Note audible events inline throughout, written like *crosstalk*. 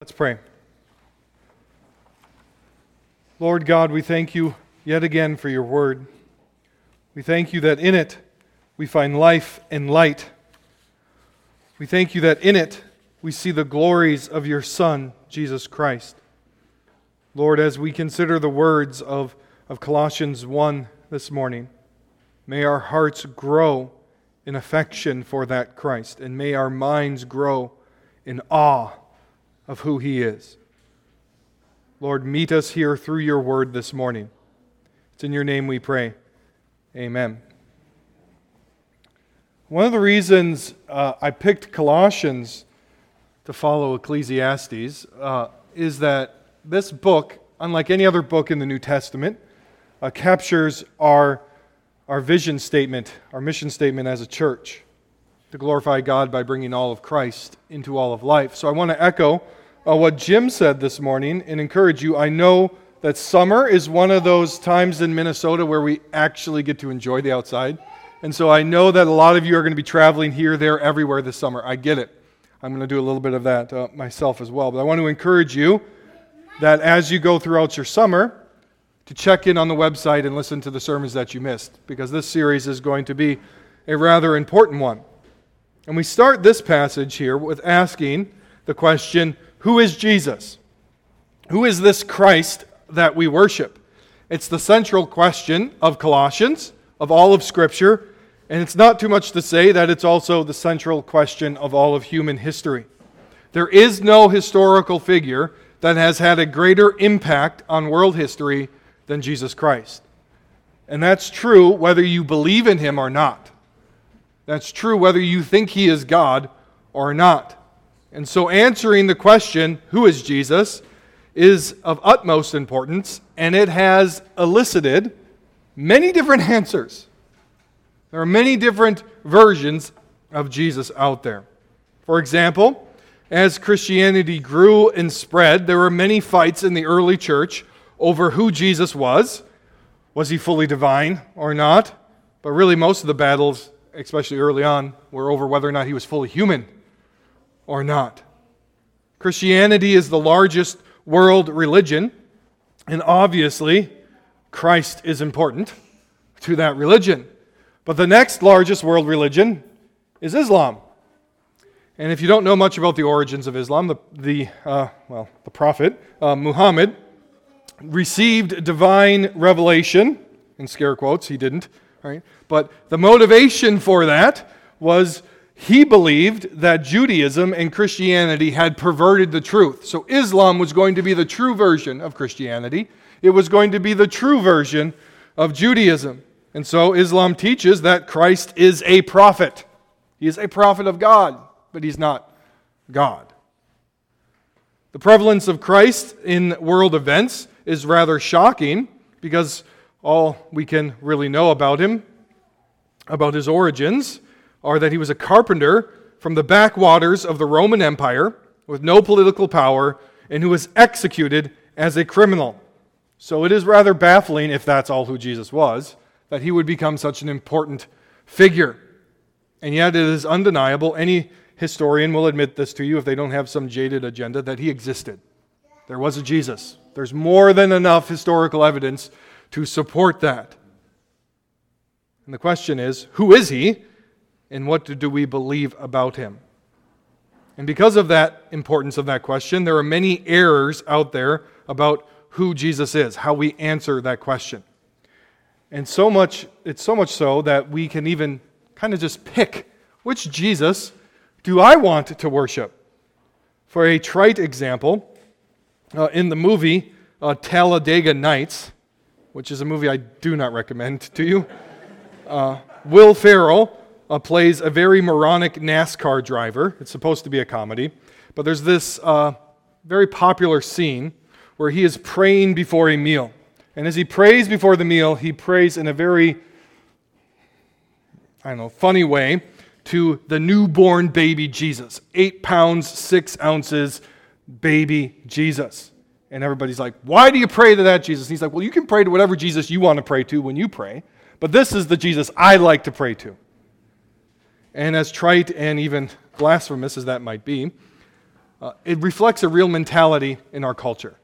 Let's pray. Lord God, we thank you yet again for your word. We thank you that in it we find life and light. We thank you that in it we see the glories of your Son, Jesus Christ. Lord, as we consider the words of, of Colossians 1 this morning, may our hearts grow in affection for that Christ, and may our minds grow in awe of who he is. Lord, meet us here through your word this morning. It's in your name we pray. Amen. One of the reasons uh, I picked Colossians to follow Ecclesiastes uh, is that this book, unlike any other book in the New Testament, uh, captures our, our vision statement, our mission statement as a church to glorify God by bringing all of Christ into all of life. So I want to echo uh, what Jim said this morning and encourage you. I know that summer is one of those times in Minnesota where we actually get to enjoy the outside. And so I know that a lot of you are going to be traveling here, there, everywhere this summer. I get it. I'm going to do a little bit of that uh, myself as well. But I want to encourage you that as you go throughout your summer, to check in on the website and listen to the sermons that you missed, because this series is going to be a rather important one. And we start this passage here with asking the question who is Jesus? Who is this Christ that we worship? It's the central question of Colossians, of all of Scripture, and it's not too much to say that it's also the central question of all of human history. There is no historical figure that has had a greater impact on world history than Jesus Christ. And that's true whether you believe in him or not. That's true whether you think he is God or not. And so, answering the question, who is Jesus, is of utmost importance, and it has elicited many different *laughs* answers. There are many different versions of Jesus out there. For example, as Christianity grew and spread, there were many fights in the early church over who Jesus was. Was he fully divine or not? But really, most of the battles, especially early on, were over whether or not he was fully human or not. Christianity is the largest world religion, and obviously, Christ is important to that religion. But the next largest world religion is Islam. And if you don't know much about the origins of Islam, the, the uh, well, the prophet uh, Muhammad received divine revelation, in scare quotes, he didn't, right? But the motivation for that was he believed that Judaism and Christianity had perverted the truth. So Islam was going to be the true version of Christianity, it was going to be the true version of Judaism. And so Islam teaches that Christ is a prophet. He is a prophet of God, but he's not God. The prevalence of Christ in world events is rather shocking because all we can really know about him, about his origins, are that he was a carpenter from the backwaters of the Roman Empire with no political power and who was executed as a criminal. So it is rather baffling, if that's all who Jesus was, that he would become such an important figure. And yet it is undeniable, any historian will admit this to you if they don't have some jaded agenda, that he existed. There was a Jesus. There's more than enough historical evidence to support that. And the question is who is he? And what do we believe about him? And because of that importance of that question, there are many errors out there about who Jesus is, how we answer that question. And so much, it's so much so that we can even kind of just pick which Jesus do I want to worship? For a trite example, uh, in the movie uh, Talladega Nights, which is a movie I do not recommend to you, uh, Will Ferrell uh, plays a very moronic NASCAR driver. It's supposed to be a comedy. But there's this uh, very popular scene where he is praying before a meal. And as he prays before the meal, he prays in a very, I don't know, funny way to the newborn baby Jesus. Eight pounds, six ounces, baby Jesus. And everybody's like, Why do you pray to that Jesus? And he's like, Well, you can pray to whatever Jesus you want to pray to when you pray. But this is the Jesus I like to pray to. And as trite and even blasphemous as that might be, uh, it reflects a real mentality in our culture.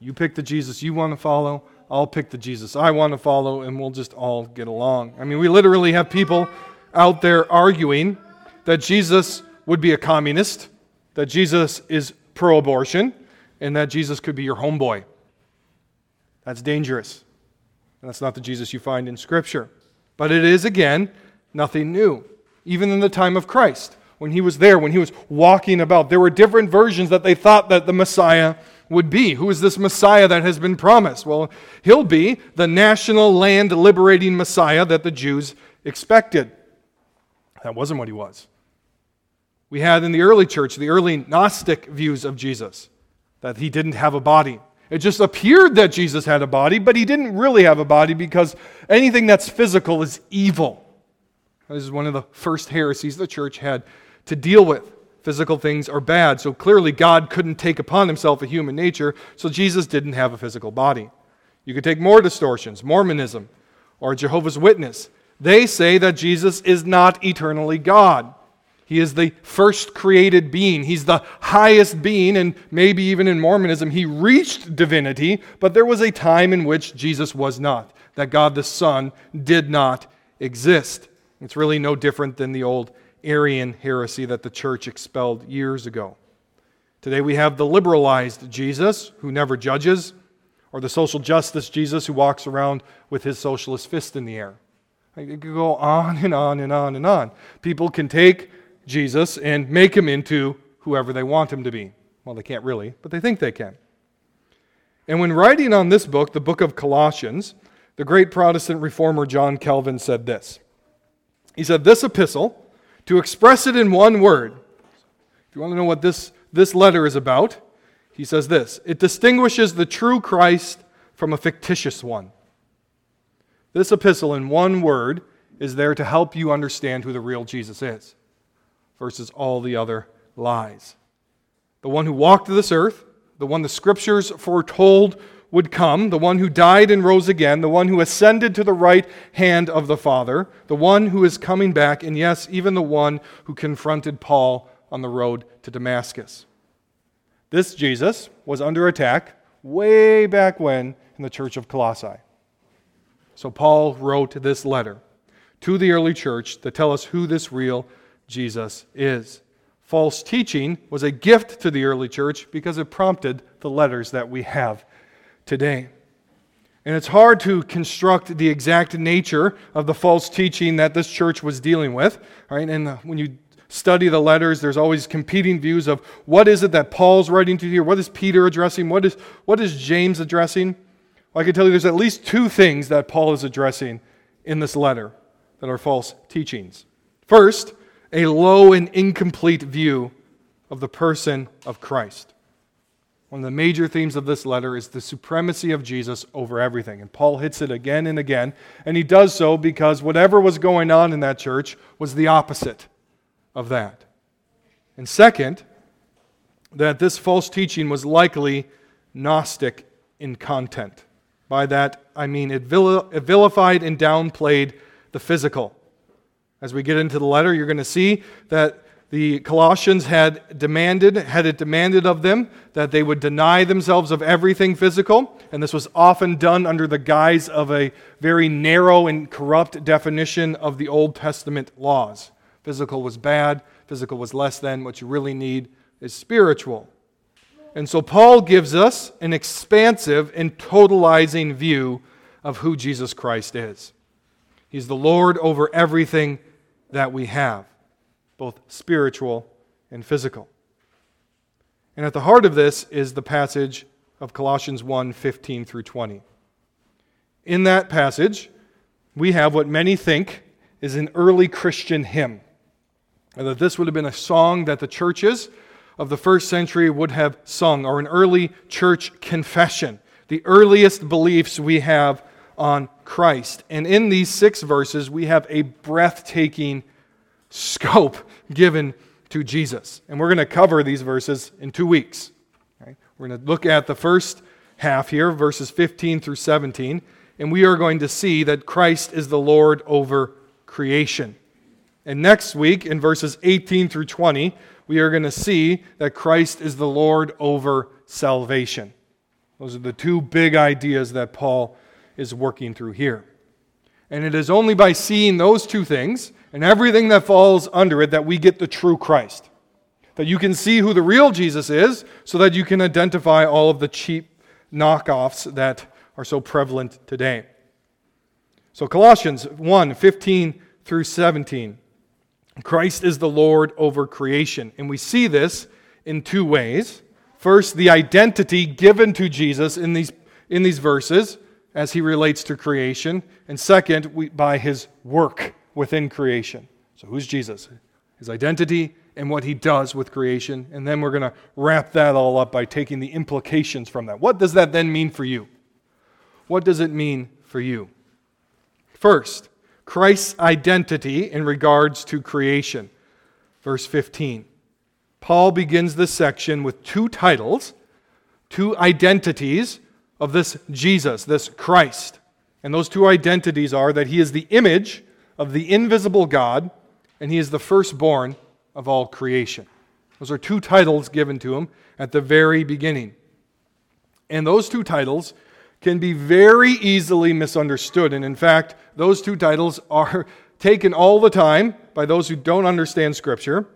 You pick the Jesus you want to follow, I'll pick the Jesus I want to follow, and we'll just all get along. I mean, we literally have people out there arguing that Jesus would be a communist, that Jesus is pro abortion, and that Jesus could be your homeboy. That's dangerous. And that's not the Jesus you find in Scripture. But it is, again, nothing new. Even in the time of Christ, when he was there, when he was walking about, there were different versions that they thought that the Messiah would be. Who is this Messiah that has been promised? Well, he'll be the national land liberating Messiah that the Jews expected. That wasn't what he was. We had in the early church the early Gnostic views of Jesus that he didn't have a body. It just appeared that Jesus had a body, but he didn't really have a body because anything that's physical is evil. This is one of the first heresies the church had to deal with. Physical things are bad, so clearly God couldn't take upon himself a human nature, so Jesus didn't have a physical body. You could take more distortions, Mormonism or Jehovah's Witness. They say that Jesus is not eternally God. He is the first created being. He's the highest being, and maybe even in Mormonism, he reached divinity, but there was a time in which Jesus was not, that God the Son did not exist. It's really no different than the old Arian heresy that the church expelled years ago. Today we have the liberalized Jesus who never judges, or the social justice Jesus who walks around with his socialist fist in the air. It could go on and on and on and on. People can take Jesus and make him into whoever they want him to be. Well, they can't really, but they think they can. And when writing on this book, the book of Colossians, the great Protestant reformer John Calvin said this. He said, This epistle, to express it in one word, if you want to know what this, this letter is about, he says this it distinguishes the true Christ from a fictitious one. This epistle, in one word, is there to help you understand who the real Jesus is versus all the other lies. The one who walked this earth, the one the scriptures foretold would come, the one who died and rose again, the one who ascended to the right hand of the Father, the one who is coming back, and yes, even the one who confronted Paul on the road to Damascus. This Jesus was under attack way back when in the church of Colossae. So Paul wrote this letter to the early church to tell us who this real Jesus is. False teaching was a gift to the early church because it prompted the letters that we have today. And it's hard to construct the exact nature of the false teaching that this church was dealing with. Right? And uh, when you study the letters, there's always competing views of what is it that Paul's writing to here? What is Peter addressing? What is, what is James addressing? Well, I can tell you there's at least two things that Paul is addressing in this letter that are false teachings. First, a low and incomplete view of the person of Christ. One of the major themes of this letter is the supremacy of Jesus over everything. And Paul hits it again and again. And he does so because whatever was going on in that church was the opposite of that. And second, that this false teaching was likely Gnostic in content. By that, I mean it vilified and downplayed the physical. As we get into the letter, you're going to see that the Colossians had demanded, had it demanded of them that they would deny themselves of everything physical, and this was often done under the guise of a very narrow and corrupt definition of the Old Testament laws. Physical was bad, physical was less than. What you really need is spiritual. And so Paul gives us an expansive and totalizing view of who Jesus Christ is. He's the Lord over everything that we have, both spiritual and physical. And at the heart of this is the passage of Colossians 1 15 through 20. In that passage, we have what many think is an early Christian hymn. And that this would have been a song that the churches of the first century would have sung, or an early church confession, the earliest beliefs we have on Christ. And in these six verses, we have a breathtaking scope given to Jesus. And we're going to cover these verses in two weeks. Okay? We're going to look at the first half here, verses 15 through 17, and we are going to see that Christ is the Lord over creation. And next week, in verses 18 through 20, we are going to see that Christ is the Lord over salvation. Those are the two big ideas that Paul is working through here. And it is only by seeing those two things and everything that falls under it that we get the true Christ. That you can see who the real Jesus is so that you can identify all of the cheap knockoffs that are so prevalent today. So, Colossians 1 15 through 17. Christ is the Lord over creation. And we see this in two ways. First, the identity given to Jesus in these, in these verses as he relates to creation. And second, we, by his work within creation. So, who's Jesus? His identity and what he does with creation. And then we're going to wrap that all up by taking the implications from that. What does that then mean for you? What does it mean for you? First, Christ's identity in regards to creation. Verse 15. Paul begins this section with two titles, two identities of this Jesus, this Christ. And those two identities are that he is the image of the invisible God and he is the firstborn of all creation. Those are two titles given to him at the very beginning. And those two titles can be very easily misunderstood. And in fact, those two titles are *laughs* taken all the time by those who don't understand Scripture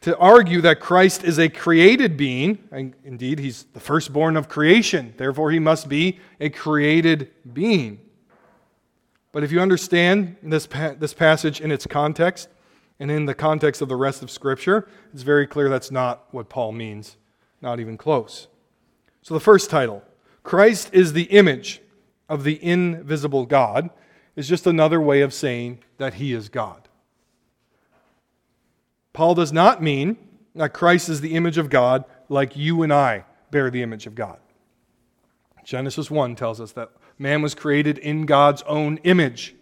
to argue that Christ is a created being. And indeed, he's the firstborn of creation. Therefore, he must be a created being. But if you understand this, pa- this passage in its context and in the context of the rest of Scripture, it's very clear that's not what Paul means, not even close. So, the first title Christ is the image of the invisible God is just another way of saying that he is God. Paul does not mean that Christ is the image of God like you and I bear the image of God. Genesis 1 tells us that man was created in God's own image.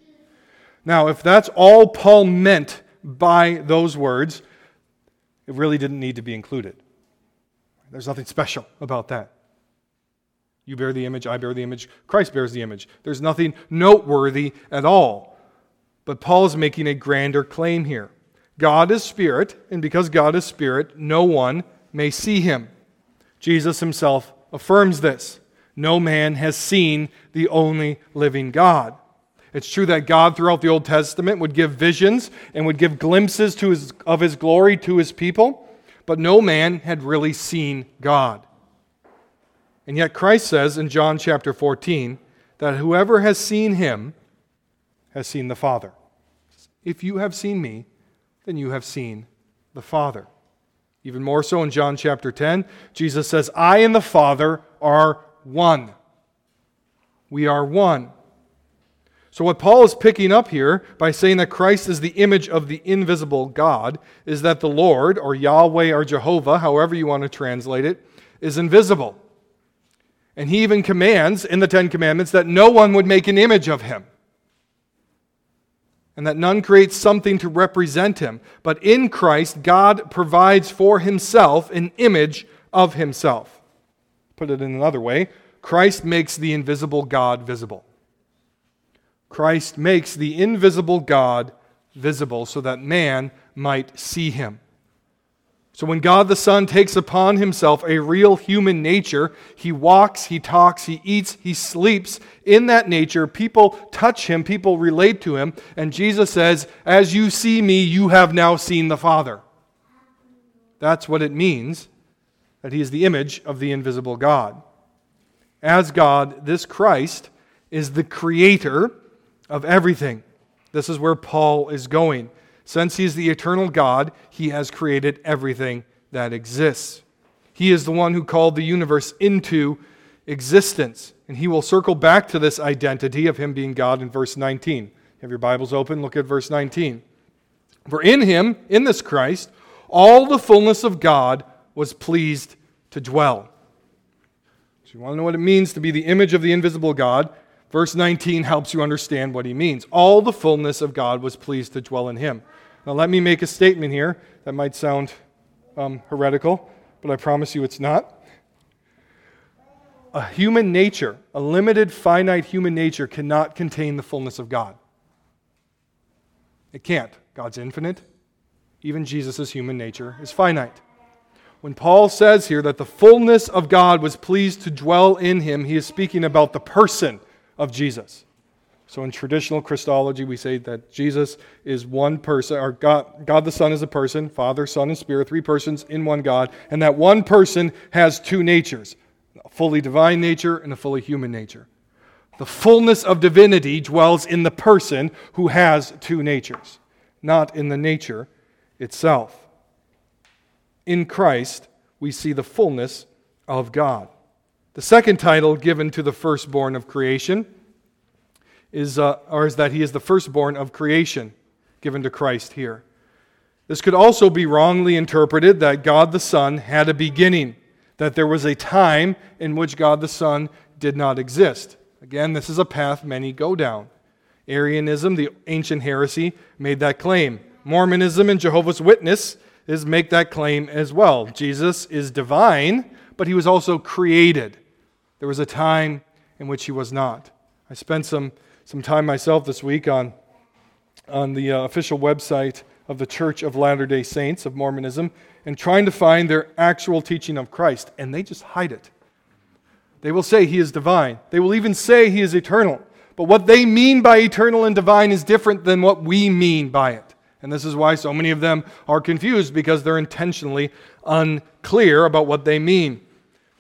Now, if that's all Paul meant by those words, it really didn't need to be included. There's nothing special about that. You bear the image, I bear the image, Christ bears the image. There's nothing noteworthy at all. But Paul is making a grander claim here. God is spirit, and because God is spirit, no one may see him. Jesus himself affirms this. No man has seen the only living God. It's true that God, throughout the Old Testament, would give visions and would give glimpses to his, of his glory to his people, but no man had really seen God. And yet Christ says in John chapter 14 that whoever has seen him has seen the Father. If you have seen me, then you have seen the Father. Even more so in John chapter 10, Jesus says, I and the Father are one. We are one. So, what Paul is picking up here by saying that Christ is the image of the invisible God is that the Lord, or Yahweh or Jehovah, however you want to translate it, is invisible. And he even commands in the Ten Commandments that no one would make an image of him. And that none creates something to represent him. But in Christ, God provides for himself an image of himself. Put it in another way Christ makes the invisible God visible. Christ makes the invisible God visible so that man might see him. So when God the Son takes upon himself a real human nature, he walks, he talks, he eats, he sleeps in that nature. People touch him, people relate to him, and Jesus says, As you see me, you have now seen the Father. That's what it means that he is the image of the invisible God. As God, this Christ is the creator of everything. This is where Paul is going. Since he is the eternal God, he has created everything that exists. He is the one who called the universe into existence. And he will circle back to this identity of him being God in verse 19. Have your Bibles open? Look at verse 19. For in him, in this Christ, all the fullness of God was pleased to dwell. So you want to know what it means to be the image of the invisible God? Verse 19 helps you understand what he means. All the fullness of God was pleased to dwell in him. Now, let me make a statement here that might sound um, heretical, but I promise you it's not. A human nature, a limited, finite human nature, cannot contain the fullness of God. It can't. God's infinite. Even Jesus' human nature is finite. When Paul says here that the fullness of God was pleased to dwell in him, he is speaking about the person of Jesus. So in traditional Christology, we say that Jesus is one person, or God, God the Son is a person, Father, Son, and Spirit, three persons in one God, and that one person has two natures a fully divine nature and a fully human nature. The fullness of divinity dwells in the person who has two natures, not in the nature itself. In Christ, we see the fullness of God. The second title given to the firstborn of creation is, uh, or is that he is the firstborn of creation given to Christ here. This could also be wrongly interpreted that God the Son had a beginning, that there was a time in which God the Son did not exist. Again, this is a path many go down. Arianism, the ancient heresy, made that claim. Mormonism and Jehovah's Witness is make that claim as well. Jesus is divine, but he was also created. There was a time in which he was not. I spent some some time myself this week on, on the uh, official website of the Church of Latter day Saints of Mormonism and trying to find their actual teaching of Christ, and they just hide it. They will say he is divine, they will even say he is eternal. But what they mean by eternal and divine is different than what we mean by it. And this is why so many of them are confused because they're intentionally unclear about what they mean.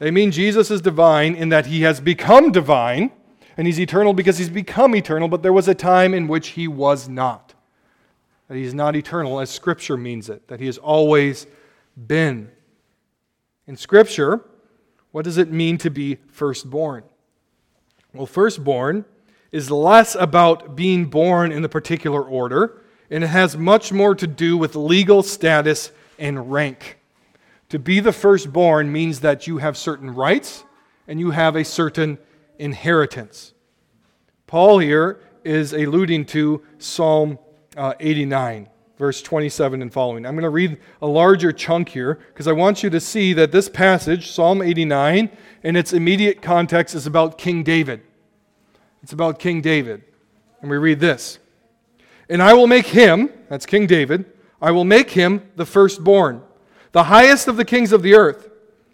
They mean Jesus is divine in that he has become divine and he's eternal because he's become eternal, but there was a time in which he was not. That he's not eternal as Scripture means it, that he has always been. In Scripture, what does it mean to be firstborn? Well, firstborn is less about being born in the particular order, and it has much more to do with legal status and rank. To be the firstborn means that you have certain rights and you have a certain inheritance. Paul here is alluding to Psalm uh, 89, verse 27 and following. I'm going to read a larger chunk here because I want you to see that this passage, Psalm 89, in its immediate context is about King David. It's about King David. And we read this And I will make him, that's King David, I will make him the firstborn, the highest of the kings of the earth.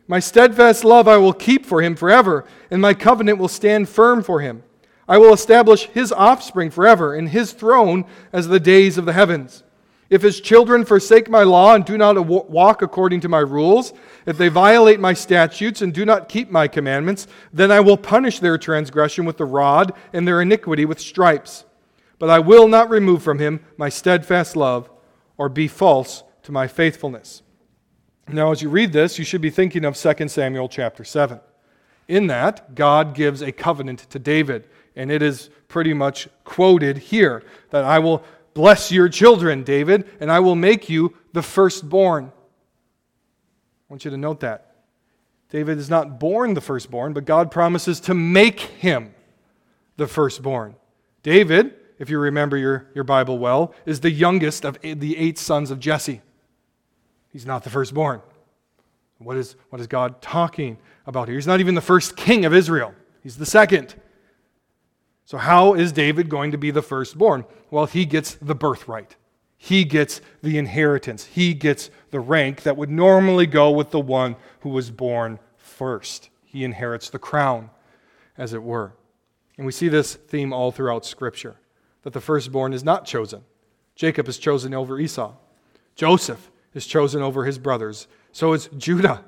My steadfast love I will keep for him forever, and my covenant will stand firm for him. I will establish his offspring forever, and his throne as the days of the heavens. If his children forsake my law and do not walk according to my rules, if they violate my statutes and do not keep my commandments, then I will punish their transgression with the rod and their iniquity with stripes. But I will not remove from him my steadfast love or be false to my faithfulness. Now, as you read this, you should be thinking of 2 Samuel chapter 7. In that, God gives a covenant to David, and it is pretty much quoted here that I will bless your children, David, and I will make you the firstborn. I want you to note that. David is not born the firstborn, but God promises to make him the firstborn. David, if you remember your, your Bible well, is the youngest of the eight sons of Jesse. He's not the firstborn. What is, what is God talking about here? He's not even the first king of Israel, he's the second. So, how is David going to be the firstborn? Well, he gets the birthright. He gets the inheritance. He gets the rank that would normally go with the one who was born first. He inherits the crown, as it were. And we see this theme all throughout Scripture that the firstborn is not chosen. Jacob is chosen over Esau. Joseph is chosen over his brothers. So is Judah.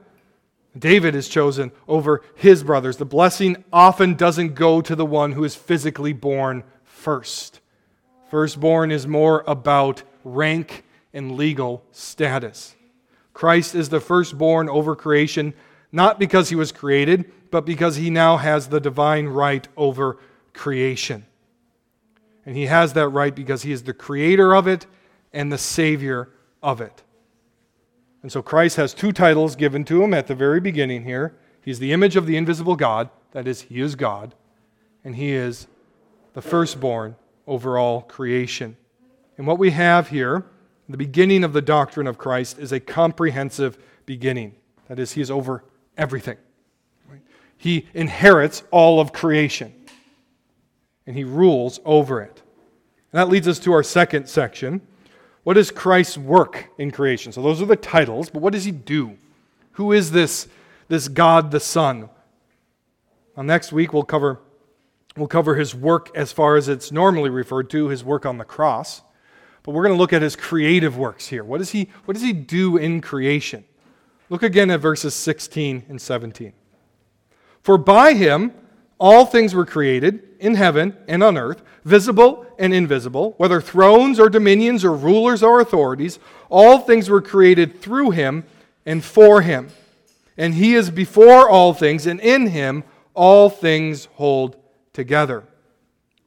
David is chosen over his brothers. The blessing often doesn't go to the one who is physically born first. Firstborn is more about rank and legal status. Christ is the firstborn over creation, not because he was created, but because he now has the divine right over creation. And he has that right because he is the creator of it and the savior of it. And so Christ has two titles given to him at the very beginning here. He's the image of the invisible God, that is, he is God, and he is the firstborn over all creation. And what we have here, the beginning of the doctrine of Christ, is a comprehensive beginning. That is, he is over everything. He inherits all of creation, and he rules over it. And that leads us to our second section What is Christ's work in creation? So those are the titles, but what does he do? Who is this, this God the Son? Well, next week we'll cover, we'll cover his work as far as it's normally referred to, his work on the cross. But we're going to look at his creative works here. What does he, what does he do in creation? Look again at verses 16 and 17. For by him all things were created in heaven and on earth, visible and invisible, whether thrones or dominions or rulers or authorities, all things were created through him and for him. And he is before all things, and in him all things hold together.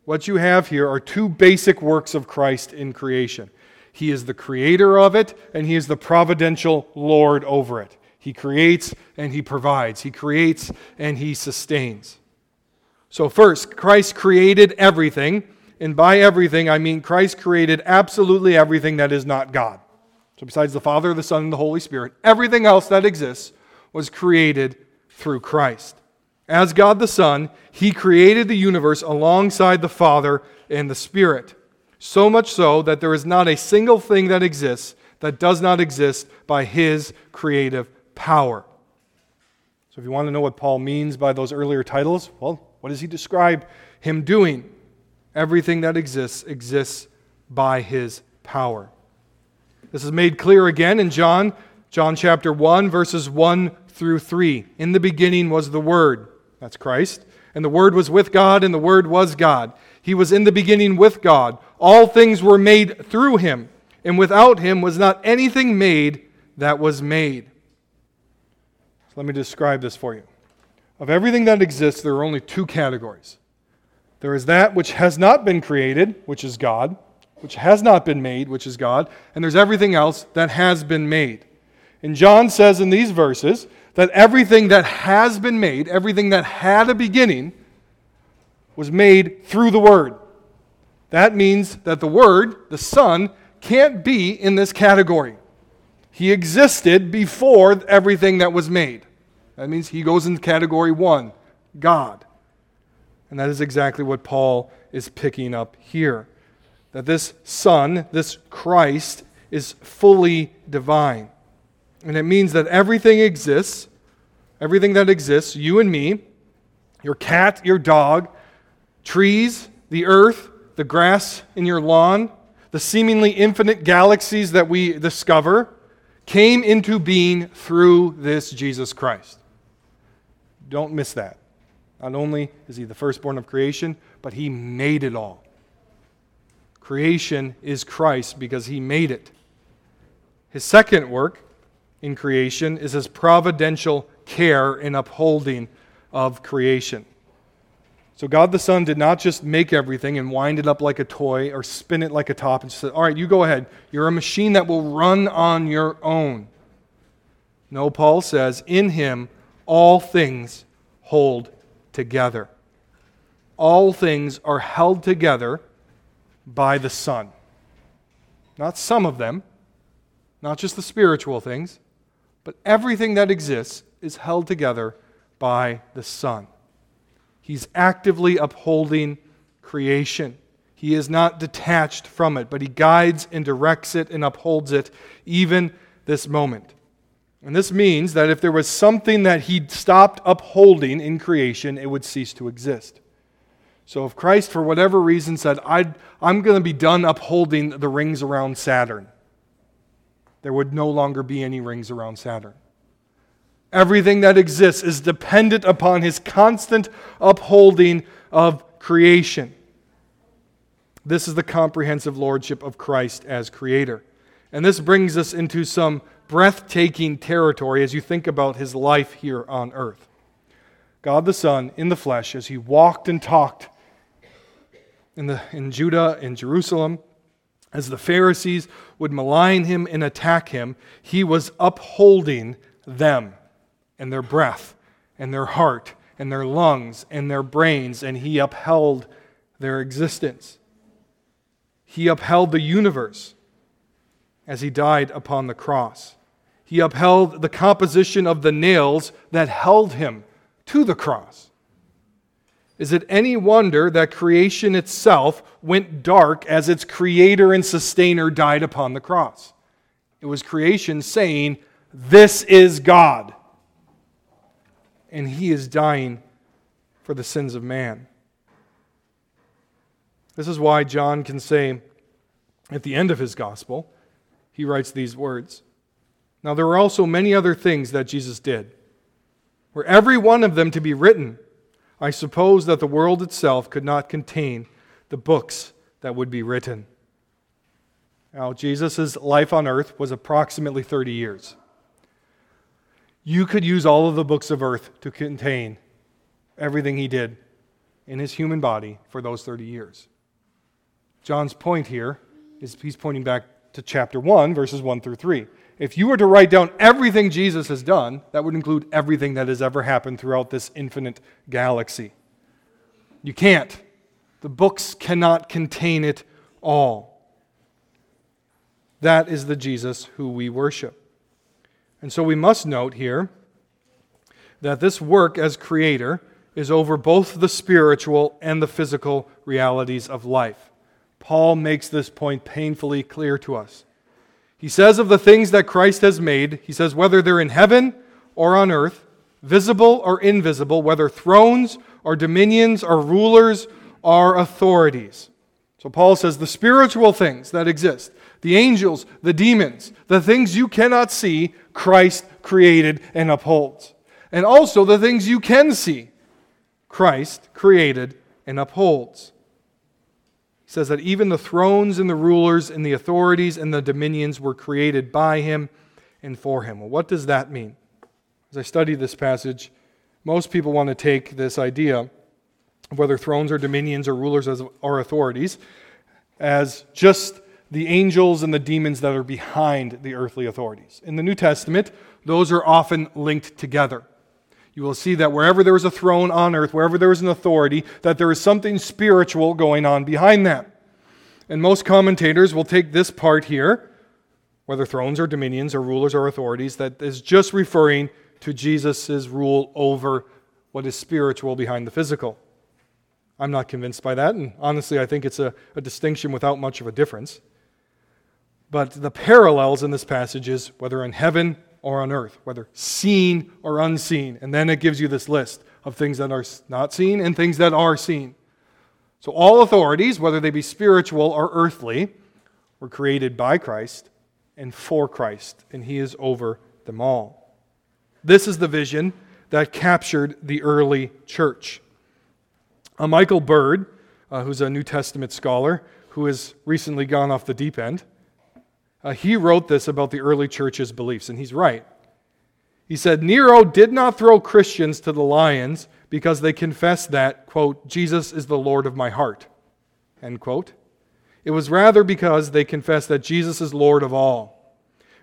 What you have here are two basic works of Christ in creation. He is the creator of it, and he is the providential Lord over it. He creates and he provides, he creates and he sustains. So, first, Christ created everything, and by everything, I mean Christ created absolutely everything that is not God. So, besides the Father, the Son, and the Holy Spirit, everything else that exists was created through Christ. As God the Son, He created the universe alongside the Father and the Spirit. So much so that there is not a single thing that exists that does not exist by His creative power. So, if you want to know what Paul means by those earlier titles, well, what does he describe him doing? Everything that exists exists by his power. This is made clear again in John, John chapter 1, verses 1 through 3. In the beginning was the Word, that's Christ, and the Word was with God, and the Word was God. He was in the beginning with God. All things were made through him, and without him was not anything made that was made. So let me describe this for you. Of everything that exists, there are only two categories. There is that which has not been created, which is God, which has not been made, which is God, and there's everything else that has been made. And John says in these verses that everything that has been made, everything that had a beginning, was made through the Word. That means that the Word, the Son, can't be in this category. He existed before everything that was made. That means he goes into category one God. And that is exactly what Paul is picking up here. That this Son, this Christ, is fully divine. And it means that everything exists, everything that exists, you and me, your cat, your dog, trees, the earth, the grass in your lawn, the seemingly infinite galaxies that we discover, came into being through this Jesus Christ. Don't miss that. Not only is he the firstborn of creation, but he made it all. Creation is Christ because he made it. His second work in creation is his providential care in upholding of creation. So, God the Son did not just make everything and wind it up like a toy or spin it like a top and say, All right, you go ahead. You're a machine that will run on your own. No, Paul says, In him all things hold together. All things are held together by the Son. Not some of them, not just the spiritual things, but everything that exists is held together by the Son. He's actively upholding creation. He is not detached from it, but he guides and directs it and upholds it even this moment. And this means that if there was something that he stopped upholding in creation, it would cease to exist. So if Christ, for whatever reason, said, i am going to be done upholding the rings around Saturn, there would no longer be any rings around Saturn. Everything that exists is dependent upon his constant upholding of creation. This is the comprehensive lordship of Christ as creator. And this brings us into some breathtaking territory as you think about his life here on earth. God the Son in the flesh, as he walked and talked in, the, in Judah and Jerusalem, as the Pharisees would malign him and attack him, he was upholding them and their breath and their heart and their lungs and their brains, and he upheld their existence. He upheld the universe as he died upon the cross. He upheld the composition of the nails that held him to the cross. Is it any wonder that creation itself went dark as its creator and sustainer died upon the cross? It was creation saying, This is God. And he is dying for the sins of man. This is why John can say at the end of his gospel, he writes these words. Now, there were also many other things that Jesus did. Were every one of them to be written, I suppose that the world itself could not contain the books that would be written. Now, Jesus' life on earth was approximately 30 years. You could use all of the books of earth to contain everything he did in his human body for those 30 years. John's point here is he's pointing back to chapter 1, verses 1 through 3. If you were to write down everything Jesus has done, that would include everything that has ever happened throughout this infinite galaxy. You can't. The books cannot contain it all. That is the Jesus who we worship. And so we must note here that this work as creator is over both the spiritual and the physical realities of life. Paul makes this point painfully clear to us. He says of the things that Christ has made, he says, whether they're in heaven or on earth, visible or invisible, whether thrones or dominions or rulers or authorities. So Paul says the spiritual things that exist, the angels, the demons, the things you cannot see, Christ created and upholds. And also the things you can see, Christ created and upholds. He says that even the thrones and the rulers and the authorities and the dominions were created by him and for him. Well, what does that mean? As I study this passage, most people want to take this idea of whether thrones or dominions or rulers as, or authorities as just the angels and the demons that are behind the earthly authorities. In the New Testament, those are often linked together you will see that wherever there is a throne on earth, wherever there is an authority, that there is something spiritual going on behind that. And most commentators will take this part here, whether thrones or dominions or rulers or authorities, that is just referring to Jesus' rule over what is spiritual behind the physical. I'm not convinced by that, and honestly, I think it's a, a distinction without much of a difference. But the parallels in this passage is whether in heaven or on earth, whether seen or unseen. And then it gives you this list of things that are not seen and things that are seen. So all authorities, whether they be spiritual or earthly, were created by Christ and for Christ, and He is over them all. This is the vision that captured the early church. Uh, Michael Bird, uh, who's a New Testament scholar who has recently gone off the deep end, uh, he wrote this about the early church's beliefs, and he's right. He said, Nero did not throw Christians to the lions because they confessed that, quote, Jesus is the Lord of my heart, end quote. It was rather because they confessed that Jesus is Lord of all,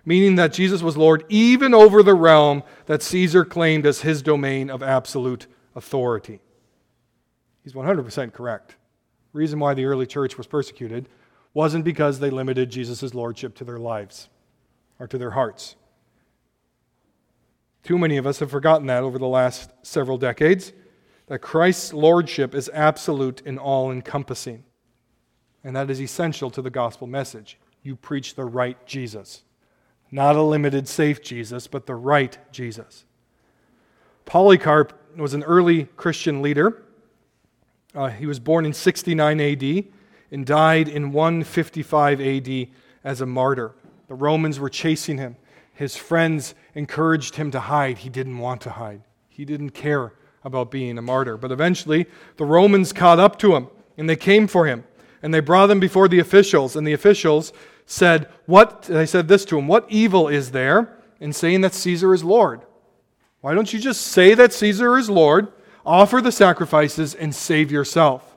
meaning that Jesus was Lord even over the realm that Caesar claimed as his domain of absolute authority. He's 100% correct. reason why the early church was persecuted wasn't because they limited Jesus' lordship to their lives or to their hearts. Too many of us have forgotten that over the last several decades, that Christ's lordship is absolute and all encompassing. And that is essential to the gospel message. You preach the right Jesus. Not a limited, safe Jesus, but the right Jesus. Polycarp was an early Christian leader. Uh, he was born in 69 AD and died in 155 AD as a martyr. The Romans were chasing him. His friends encouraged him to hide. He didn't want to hide, he didn't care about being a martyr. But eventually, the Romans caught up to him and they came for him and they brought him before the officials. And the officials said, What? They said this to him What evil is there in saying that Caesar is Lord? Why don't you just say that Caesar is Lord, offer the sacrifices, and save yourself?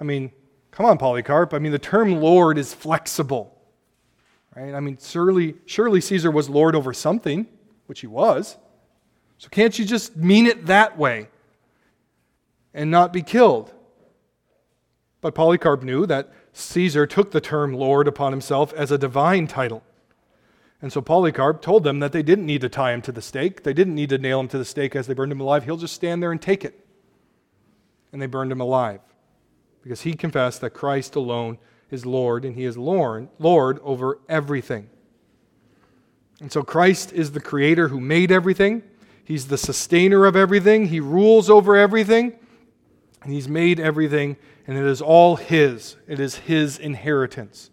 I mean, come on, Polycarp. I mean, the term Lord is flexible. Right? I mean, surely, surely Caesar was Lord over something, which he was. So can't you just mean it that way and not be killed? But Polycarp knew that Caesar took the term Lord upon himself as a divine title. And so Polycarp told them that they didn't need to tie him to the stake. They didn't need to nail him to the stake as they burned him alive. He'll just stand there and take it. and they burned him alive because he confessed that Christ alone is Lord and he is Lord, Lord over everything. And so Christ is the creator who made everything. He's the sustainer of everything. He rules over everything. And he's made everything, and it is all his. It is his inheritance.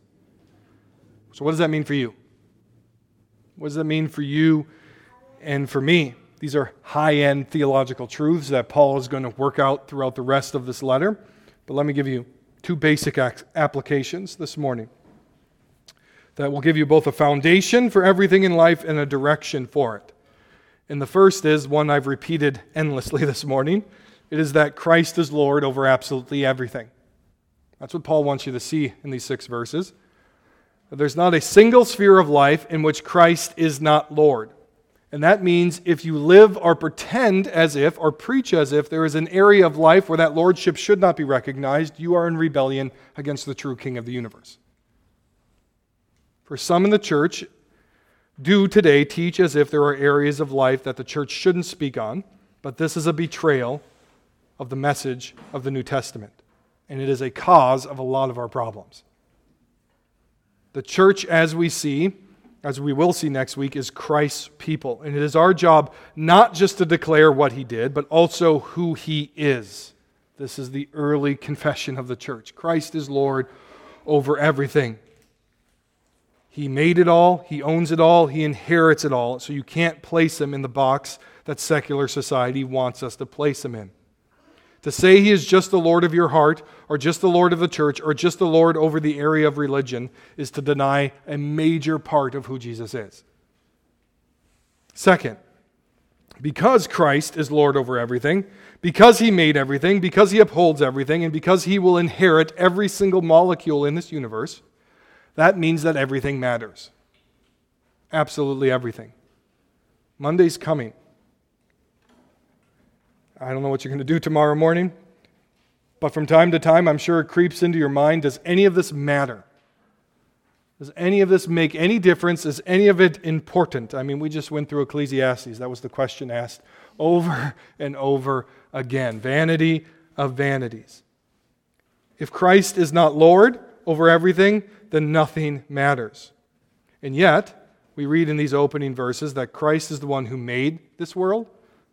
So, what does that mean for you? What does that mean for you and for me? These are high end theological truths that Paul is going to work out throughout the rest of this letter. But let me give you two basic applications this morning that will give you both a foundation for everything in life and a direction for it. And the first is one I've repeated endlessly *laughs* this morning it is that Christ is Lord over absolutely everything. That's what Paul wants you to see in these six verses. There's not a single sphere of life in which Christ is not Lord. And that means if you live or pretend as if or preach as if there is an area of life where that lordship should not be recognized, you are in rebellion against the true king of the universe. For some in the church do today teach as if there are areas of life that the church shouldn't speak on, but this is a betrayal of the message of the New Testament. And it is a cause of a lot of our problems. The church, as we see, as we will see next week, is Christ's people. And it is our job not just to declare what he did, but also who he is. This is the early confession of the church Christ is Lord over everything. He made it all, He owns it all, He inherits it all. So you can't place Him in the box that secular society wants us to place Him in. To say he is just the Lord of your heart, or just the Lord of the church, or just the Lord over the area of religion is to deny a major part of who Jesus is. Second, because Christ is Lord over everything, because he made everything, because he upholds everything, and because he will inherit every single molecule in this universe, that means that everything matters. Absolutely everything. Monday's coming. I don't know what you're going to do tomorrow morning, but from time to time, I'm sure it creeps into your mind does any of this matter? Does any of this make any difference? Is any of it important? I mean, we just went through Ecclesiastes. That was the question asked over *laughs* and over again. Vanity of vanities. If Christ is not Lord over everything, then nothing matters. And yet, we read in these opening verses that Christ is the one who made this world,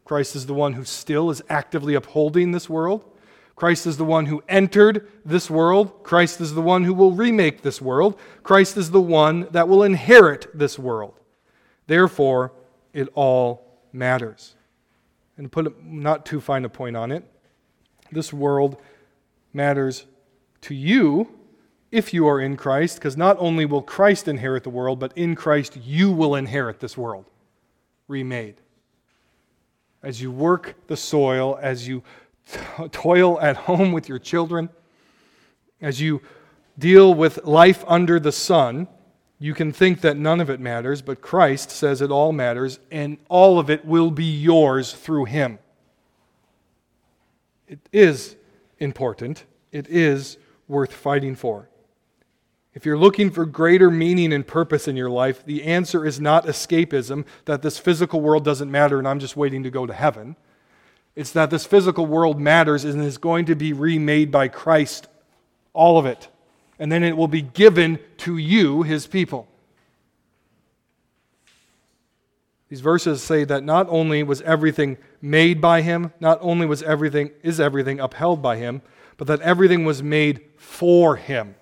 Christ is the one who still is actively upholding this world. Christ is the one who entered this world. Christ is the one who will remake this world. Christ is the one that will inherit this world. Therefore, it all matters. And put not too fine a point on it, this world matters to you if you are in Christ, because not only will Christ inherit the world, but in Christ you will inherit this world remade as you work the soil, as you toil at home with your children, as you deal with life under the sun, you can think that none of it matters, but Christ says it all matters, and all of it will be yours through Him. It is important, it is worth fighting for. If you're looking for greater meaning and purpose in your life, the answer is not escapism, that this physical world doesn't matter and I'm just waiting to go to heaven. It's that this physical world matters and is going to be remade by Christ, all of it. And then it will be given to you, his people. These verses say that not only was everything made by him, not only was everything is everything upheld by him, but that everything was made for him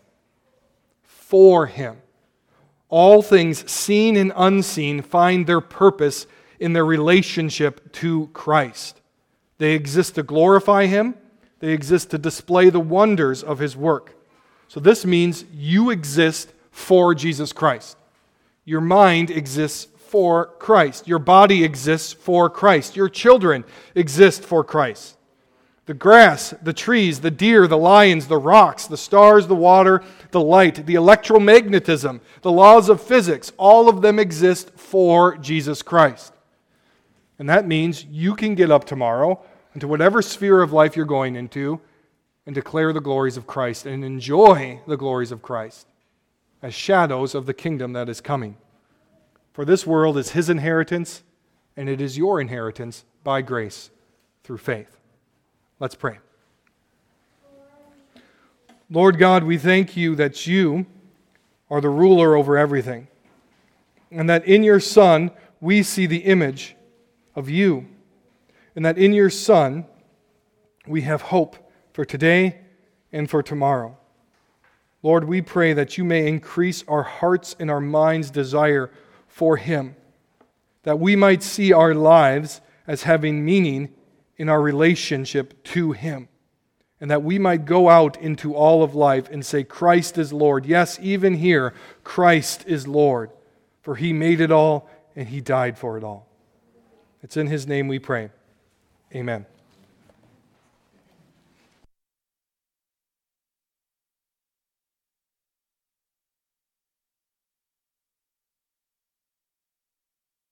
for him. All things, seen and unseen, find their purpose in their relationship to Christ. They exist to glorify him, they exist to display the wonders of his work. So, this means you exist for Jesus Christ. Your mind exists for Christ. Your body exists for Christ. Your children exist for Christ. The grass, the trees, the deer, the lions, the rocks, the stars, the water, the light, the electromagnetism, the laws of physics, all of them exist for Jesus Christ. And that means you can get up tomorrow into whatever sphere of life you're going into and declare the glories of Christ and enjoy the glories of Christ as shadows of the kingdom that is coming. For this world is his inheritance, and it is your inheritance by grace through faith. Let's pray. Lord God, we thank you that you are the ruler over everything, and that in your Son we see the image of you, and that in your Son we have hope for today and for tomorrow. Lord, we pray that you may increase our hearts and our minds' desire for Him, that we might see our lives as having meaning in our relationship to Him, and that we might go out into all of life and say, Christ is Lord. Yes, even here, Christ is Lord, for He made it all and He died for it all. It's in His name we pray. Amen.